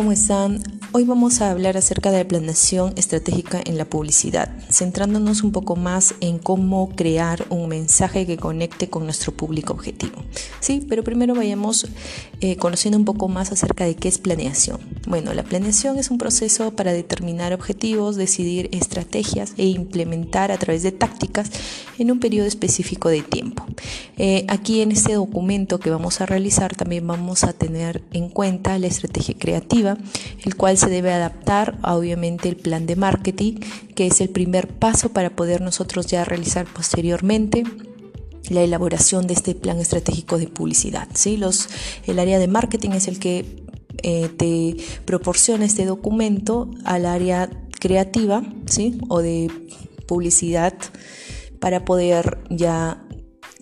¿cómo están? Hoy vamos a hablar acerca de la planeación estratégica en la publicidad, centrándonos un poco más en cómo crear un mensaje que conecte con nuestro público objetivo. Sí, pero primero vayamos eh, conociendo un poco más acerca de qué es planeación. Bueno, la planeación es un proceso para determinar objetivos, decidir estrategias e implementar a través de tácticas en un periodo específico de tiempo. Eh, aquí en este documento que vamos a realizar también vamos a tener en cuenta la estrategia creativa, el cual se debe adaptar obviamente el plan de marketing, que es el primer paso para poder nosotros ya realizar posteriormente la elaboración de este plan estratégico de publicidad. ¿sí? Los, el área de marketing es el que eh, te proporciona este documento al área creativa ¿sí? o de publicidad para poder ya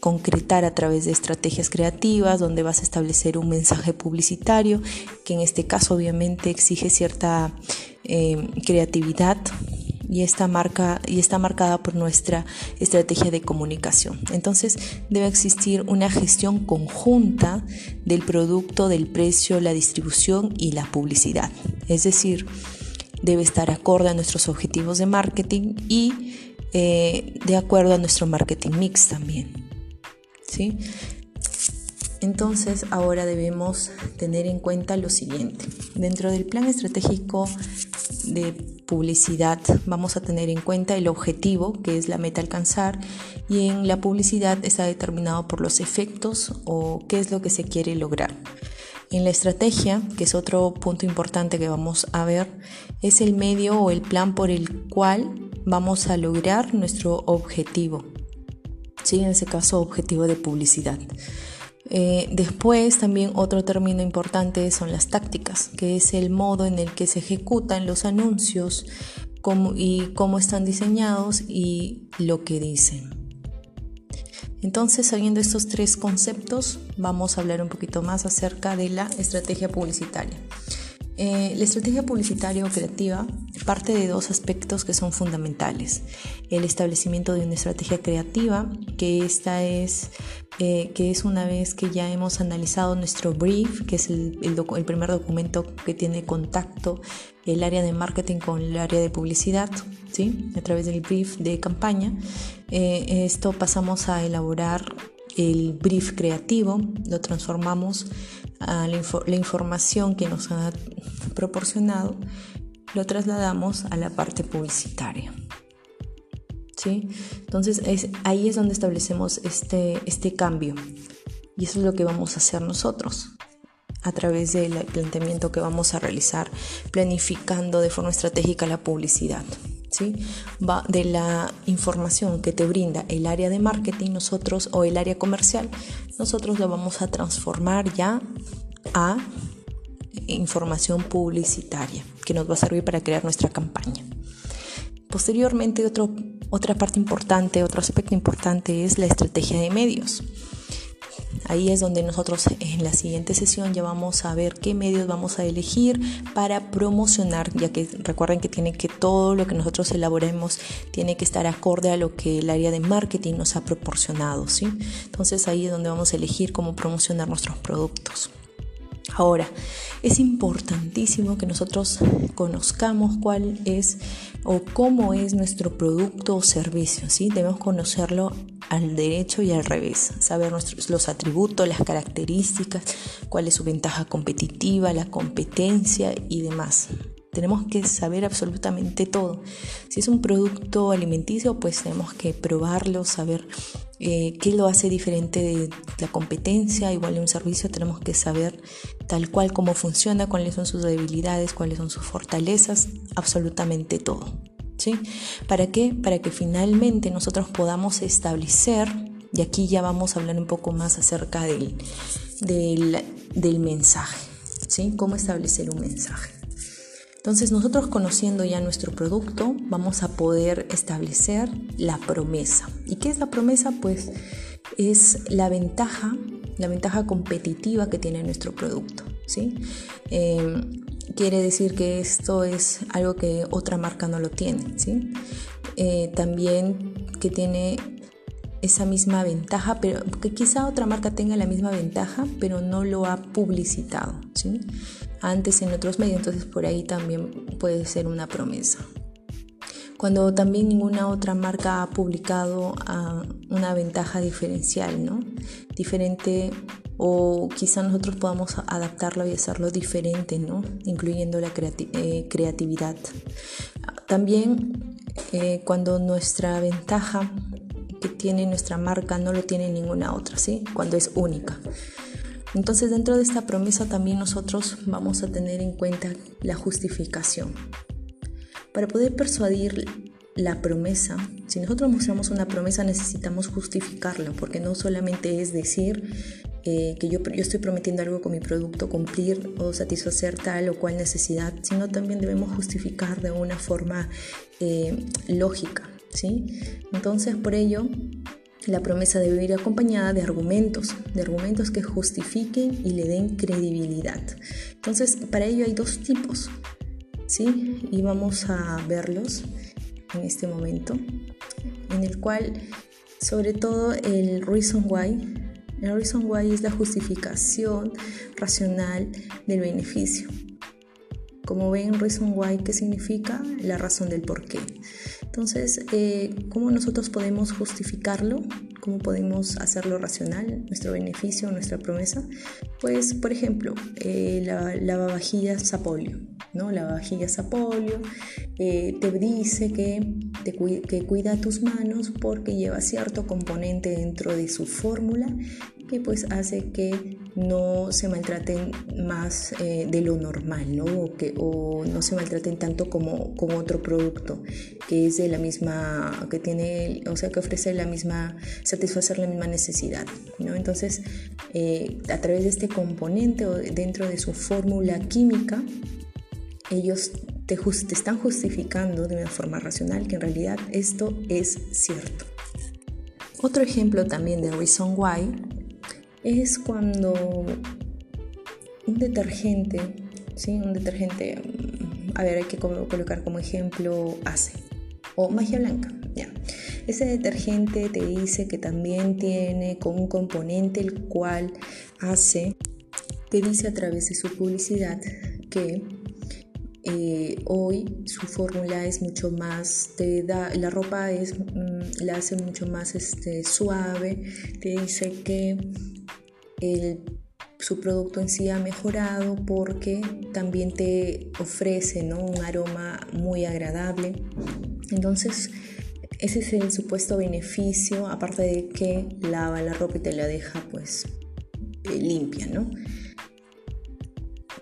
concretar a través de estrategias creativas donde vas a establecer un mensaje publicitario que en este caso obviamente exige cierta eh, creatividad y está, marca, y está marcada por nuestra estrategia de comunicación. Entonces debe existir una gestión conjunta del producto, del precio, la distribución y la publicidad. Es decir, debe estar acorde a nuestros objetivos de marketing y eh, de acuerdo a nuestro marketing mix también. Entonces ahora debemos tener en cuenta lo siguiente. Dentro del plan estratégico de publicidad vamos a tener en cuenta el objetivo, que es la meta alcanzar, y en la publicidad está determinado por los efectos o qué es lo que se quiere lograr. En la estrategia, que es otro punto importante que vamos a ver, es el medio o el plan por el cual vamos a lograr nuestro objetivo. En ese caso, objetivo de publicidad. Eh, después también otro término importante son las tácticas, que es el modo en el que se ejecutan los anuncios y cómo están diseñados y lo que dicen. Entonces, sabiendo estos tres conceptos, vamos a hablar un poquito más acerca de la estrategia publicitaria. Eh, la estrategia publicitaria o creativa parte de dos aspectos que son fundamentales. El establecimiento de una estrategia creativa, que esta es, eh, que es una vez que ya hemos analizado nuestro brief, que es el, el, primer documento que tiene contacto el área de marketing con el área de publicidad, ¿sí? a través del brief de campaña. Eh, esto pasamos a elaborar el brief creativo, lo transformamos la, información que nos ha proporcionado, lo trasladamos a la parte publicitaria. ¿Sí? Entonces ahí es donde establecemos este, este cambio y eso es lo que vamos a hacer nosotros a través del planteamiento que vamos a realizar planificando de forma estratégica la publicidad. De la información que te brinda el área de marketing nosotros o el área comercial, nosotros lo vamos a transformar ya a información publicitaria que nos va a servir para crear nuestra campaña. Posteriormente, otro, otra parte importante, otro aspecto importante es la estrategia de medios. Ahí es donde nosotros en la siguiente sesión ya vamos a ver qué medios vamos a elegir para promocionar, ya que recuerden que tiene que todo lo que nosotros elaboremos tiene que estar acorde a lo que el área de marketing nos ha proporcionado, ¿sí? Entonces ahí es donde vamos a elegir cómo promocionar nuestros productos. Ahora, es importantísimo que nosotros conozcamos cuál es o cómo es nuestro producto o servicio, ¿sí? Debemos conocerlo al derecho y al revés, saber los atributos, las características, cuál es su ventaja competitiva, la competencia y demás. Tenemos que saber absolutamente todo. Si es un producto alimenticio, pues tenemos que probarlo, saber eh, qué lo hace diferente de la competencia. Igual en un servicio tenemos que saber tal cual cómo funciona, cuáles son sus debilidades, cuáles son sus fortalezas, absolutamente todo. ¿sí? ¿Para qué? Para que finalmente nosotros podamos establecer, y aquí ya vamos a hablar un poco más acerca del, del, del mensaje, ¿sí? ¿Cómo establecer un mensaje? Entonces nosotros conociendo ya nuestro producto vamos a poder establecer la promesa. ¿Y qué es la promesa? Pues es la ventaja, la ventaja competitiva que tiene nuestro producto. ¿sí? Em, quiere decir que esto es algo que otra marca no lo tiene. ¿sí? Eh, también que tiene esa misma ventaja, pero que quizá otra marca tenga la misma ventaja, pero no lo ha publicitado, ¿sí? Antes en otros medios, entonces por ahí también puede ser una promesa. Cuando también ninguna otra marca ha publicado ah, una ventaja diferencial, ¿no? Diferente o quizá nosotros podamos adaptarlo y hacerlo diferente, ¿no? Incluyendo la eh, creatividad. También eh, cuando nuestra ventaja que tiene nuestra marca no lo tiene ninguna otra, ¿sí? Cuando es única. Entonces dentro de esta promesa también nosotros vamos a tener en cuenta la justificación. Para poder persuadir la promesa, si nosotros mostramos una promesa necesitamos justificarla, porque no solamente es decir eh, que yo, estoy prometiendo algo con mi producto, cumplir o satisfacer tal o cual necesidad, sino también debemos justificar de una forma eh, lógica. ¿sí? Entonces, por ello, la promesa debe ir acompañada de argumentos, de argumentos que justifiquen y le den credibilidad. Entonces, para ello hay dos tipos, ¿sí? Y vamos a verlos en este momento, en el cual, sobre todo, el reason why, el reason why es la justificación racional del beneficio. Como ven, reason why, ¿qué significa? La razón del por qué. Entonces, eh, ¿cómo nosotros podemos justificarlo? ¿Cómo podemos hacerlo racional, nuestro beneficio, nuestra promesa? Pues, por ejemplo, eh, la lavavajillas Sapolio. ¿no? La vajilla Sapolio eh, te dice que, que cuida tus manos porque lleva cierto componente dentro de su fórmula que pues hace que no se maltraten más eh, de lo normal, ¿no? O, no se maltraten tanto como, como otro producto que es de la misma, que tiene, o sea, que ofrece la misma, satisfacer la misma necesidad, ¿no? Entonces, eh, a través de este componente o dentro de su fórmula química, ellos te, te están justificando de una forma racional que en realidad esto es cierto. Otro ejemplo también de Reason Why es cuando un detergente, ¿sí? un detergente, a ver, hay que colocar como ejemplo ACE o magia blanca, ya. Ese detergente te dice que también tiene como un componente el cual hace, te dice a través de su publicidad que eh, hoy su fórmula es mucho más, te da, la ropa es, mm, la hace mucho más este, suave, te dice que su producto en sí ha mejorado porque también te ofrece un aroma muy agradable. Entonces, ese es el supuesto beneficio, aparte de que lava la ropa y te la deja pues eh, limpia, ¿no?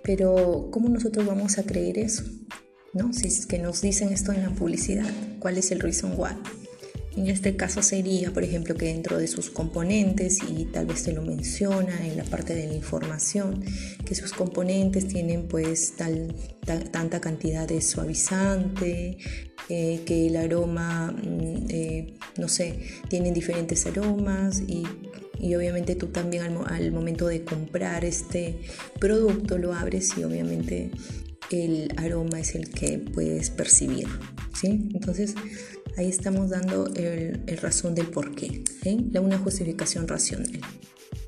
Pero, ¿cómo nosotros vamos a creer eso? ¿No? Si es que nos dicen esto en la publicidad, ¿cuál es el reason why? En este caso sería, por ejemplo, que dentro de sus componentes, y tal vez te lo menciona en la parte de la información, que sus componentes tienen pues tal, tanta cantidad de suavizante, eh, que el aroma, mm, eh, no sé, tienen diferentes aromas y, obviamente tú también al, al momento de comprar este producto lo abres y obviamente el aroma es el que puedes percibir, ¿sí? Entonces, Ahí estamos dando el, razón del por qué, ¿eh? una justificación racional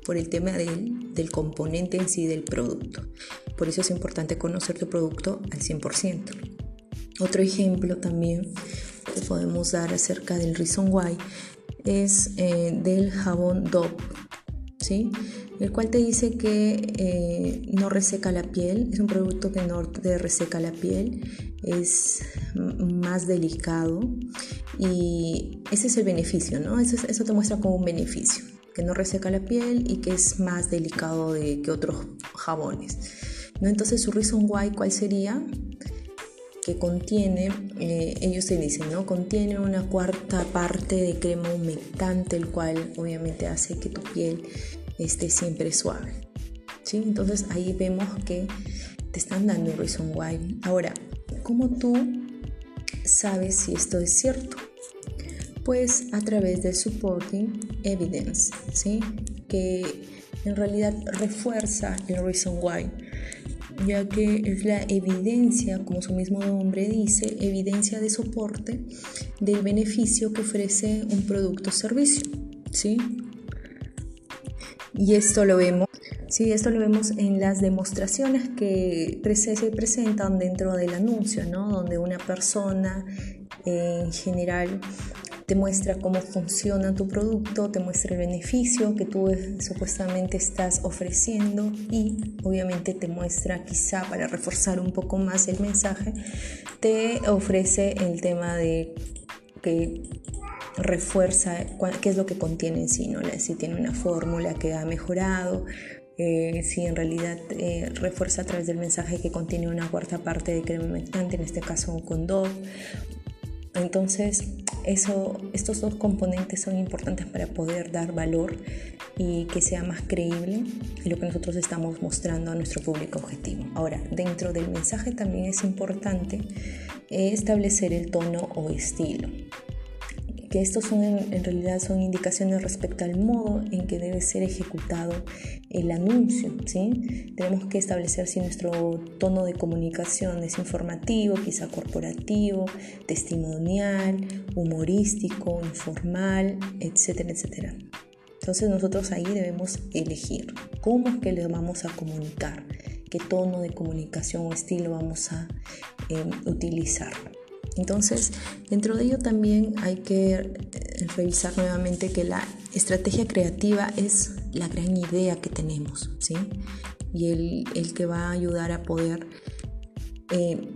por el tema del, del, componente en sí del producto. Por eso es importante conocer tu producto al 100%. Otro ejemplo también que podemos dar acerca del Reason Why es eh, del jabón Dove, ¿sí? el cual te dice que eh, no reseca la piel, es un producto que no te reseca la piel, es más delicado y ese es el beneficio, ¿no? Eso, te muestra como un beneficio, que no reseca la piel y que es más delicado de, que otros jabones. ¿no? Entonces su reason why, ¿cuál sería? que contiene, eh, ellos te dicen, ¿no? Contiene una cuarta parte de crema humectante, el cual obviamente hace que tu piel esté siempre suave. ¿sí? Entonces ahí vemos que te están dando un reason why. Ahora, ¿cómo tú sabes si esto es cierto? Pues a través del supporting evidence, ¿sí? que en realidad refuerza el reason why, ya que es la evidencia, como su mismo nombre dice, evidencia de soporte del beneficio que ofrece un producto o servicio. ¿sí? Y esto lo vemos, sí, esto lo vemos en las demostraciones que se presentan dentro del anuncio, ¿no? Donde una persona eh, en general te muestra cómo funciona tu producto, te muestra el beneficio que tú supuestamente estás ofreciendo y obviamente te muestra quizá para reforzar un poco más el mensaje, te ofrece el tema de que refuerza qué es lo que contiene en sí, ¿no? si tiene una fórmula que ha mejorado, eh, si en realidad eh, refuerza a través del mensaje que contiene una cuarta parte de crema humectante, en este caso un condón. Entonces, estos dos componentes son importantes para poder dar valor y que sea más creíble lo que nosotros estamos mostrando a nuestro público objetivo. Ahora, dentro del mensaje también es importante establecer el tono o estilo que estos son en, realidad son indicaciones respecto al modo en que debe ser ejecutado el anuncio. ¿sí? Tenemos que establecer si nuestro tono de comunicación es informativo, quizá corporativo, testimonial, humorístico, informal, etcétera, etcétera. Entonces nosotros ahí debemos elegir cómo es que le vamos a comunicar, qué tono de comunicación o estilo vamos a em, utilizar. Entonces, dentro de ello también hay que eh, revisar nuevamente que la estrategia creativa es la gran idea que tenemos, ¿sí? Y el, que va a ayudar a poder eh,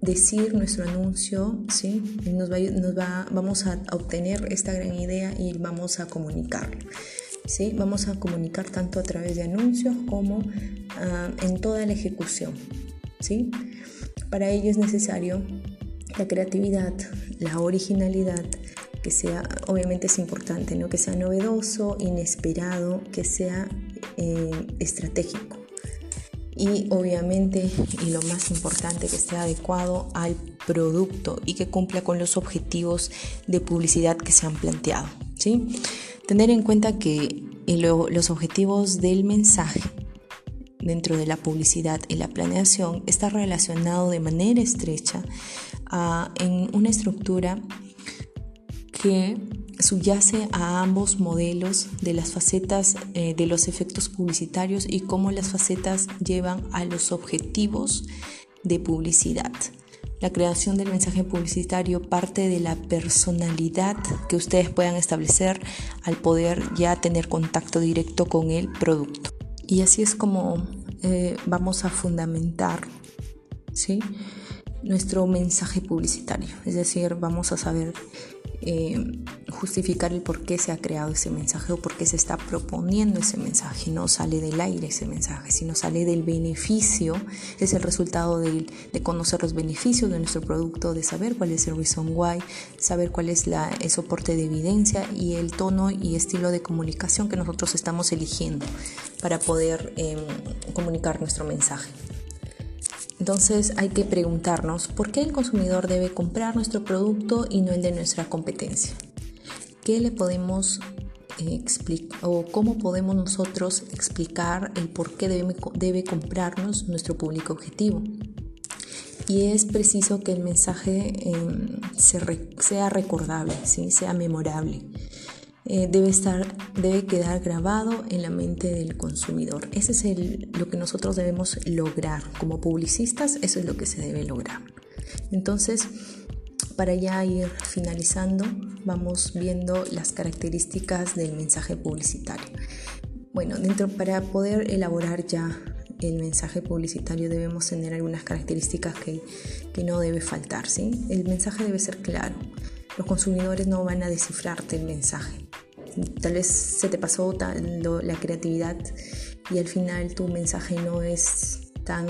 decir nuestro anuncio, ¿sí? Nos va, vamos a obtener esta gran idea y vamos a comunicarlo. ¿sí? Vamos a comunicar tanto a través de anuncios como ah, en toda la ejecución. ¿sí? Para ello es necesario la creatividad, la originalidad, que sea, obviamente es importante, ¿no? que sea novedoso, inesperado, que sea eh, estratégico. Y obviamente, y lo más importante, que esté adecuado al producto y que cumpla con los objetivos de publicidad que se han planteado. ¿sí? Tener en cuenta que eh, los objetivos del mensaje dentro de la publicidad y la planeación está relacionado de manera estrecha en una estructura que subyace a ambos modelos de las facetas eh, de los efectos publicitarios y cómo las facetas llevan a los objetivos de publicidad. La creación del mensaje publicitario parte de la personalidad que ustedes puedan establecer al poder ya tener contacto directo con el producto. Y así es como eh, vamos a fundamentar ¿sí? nuestro mensaje publicitario. Es decir, vamos a saber eh, justificar el por qué se ha creado ese mensaje o por qué se está proponiendo ese mensaje. No sale del aire ese mensaje, sino sale del beneficio, es el resultado de, conocer los beneficios de nuestro producto, de saber cuál es el reason why, saber cuál es la, el soporte de evidencia y el tono y estilo de comunicación que nosotros estamos eligiendo para poder em, comunicar nuestro mensaje. Entonces hay que preguntarnos por qué el consumidor debe comprar nuestro producto y no el de nuestra competencia. ¿Qué le podemos eh, explicar o cómo podemos nosotros explicar el por qué debe, comprarnos nuestro público objetivo? Y es preciso que el mensaje em, sea recordable, ¿sí? sea memorable. Eh, debe, estar, debe quedar grabado en la mente del consumidor. Ese es lo que nosotros debemos lograr. Como publicistas, eso es lo que se debe lograr. Entonces, para ya ir finalizando, vamos viendo las características del mensaje publicitario. Bueno, dentro, para poder elaborar ya el mensaje publicitario debemos tener algunas características que, que no debe faltar. ¿sí? El mensaje debe ser claro. Los consumidores no van a descifrarte el mensaje tal vez se te pasó la creatividad y al final tu mensaje no es tan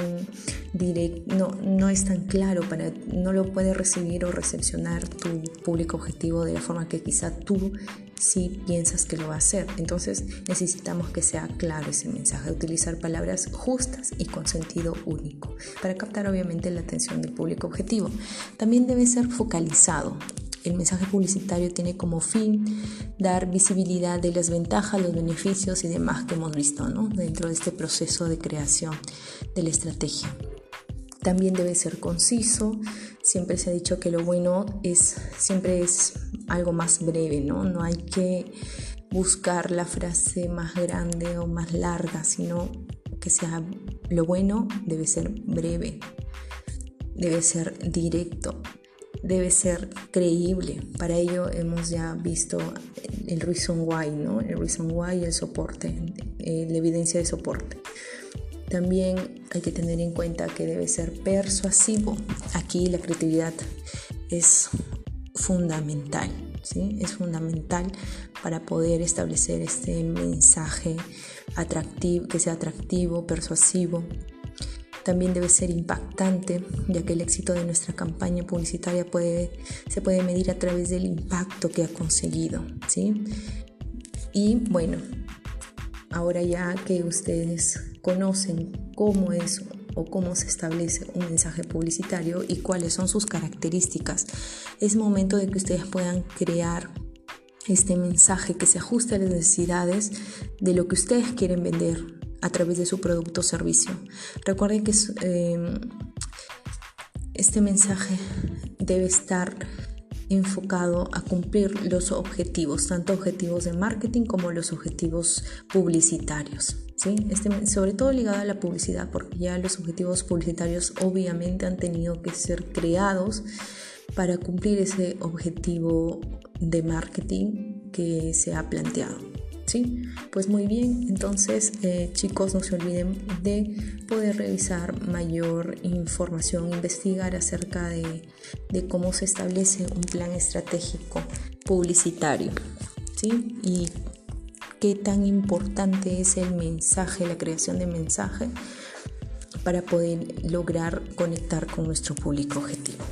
directo, no, no es tan claro, para, no lo puede recibir o recepcionar tu público objetivo de la forma que quizá tú sí piensas que lo va a hacer. Entonces necesitamos que sea claro ese mensaje, utilizar palabras justas y con sentido único, para captar obviamente la atención del público objetivo. También debe ser focalizado, el mensaje publicitario tiene como fin dar visibilidad de las ventajas, los beneficios y demás que hemos visto dentro de este proceso de creación de la estrategia. También debe ser conciso. Siempre se ha dicho que lo bueno es siempre es algo más breve, ¿no? No hay que buscar la frase más grande o más larga, sino que sea lo bueno debe ser breve, debe ser directo, debe ser creíble. Para ello hemos ya visto el reason why, ¿no? El reason why el soporte, eh, la evidencia de soporte. También hay que tener en cuenta que debe ser persuasivo. Aquí la creatividad es fundamental, ¿sí? Es fundamental para poder establecer este mensaje atractivo, que sea atractivo, persuasivo. También debe ser impactante, ya que el éxito de nuestra campaña publicitaria puede, se puede medir a través del impacto que ha conseguido, ¿sí? Y bueno, ahora ya que ustedes conocen cómo es o cómo se establece un mensaje publicitario y cuáles son sus características. Es momento de que ustedes puedan crear este mensaje que se ajuste a las necesidades de lo que ustedes quieren vender a través de su producto o servicio. Recuerden que eh, este mensaje debe estar enfocado a cumplir los objetivos, tanto objetivos de marketing como los objetivos publicitarios. ¿sí? Este, sobre todo ligado a la publicidad, porque ya los objetivos publicitarios obviamente han tenido que ser creados para cumplir ese objetivo de marketing que se ha planteado. ¿Sí? Pues muy bien, entonces eh, chicos no se olviden de poder revisar mayor información, investigar acerca de, de cómo se establece un plan estratégico publicitario ¿sí? y qué tan importante es el mensaje, la creación de mensaje para poder lograr conectar con nuestro público objetivo.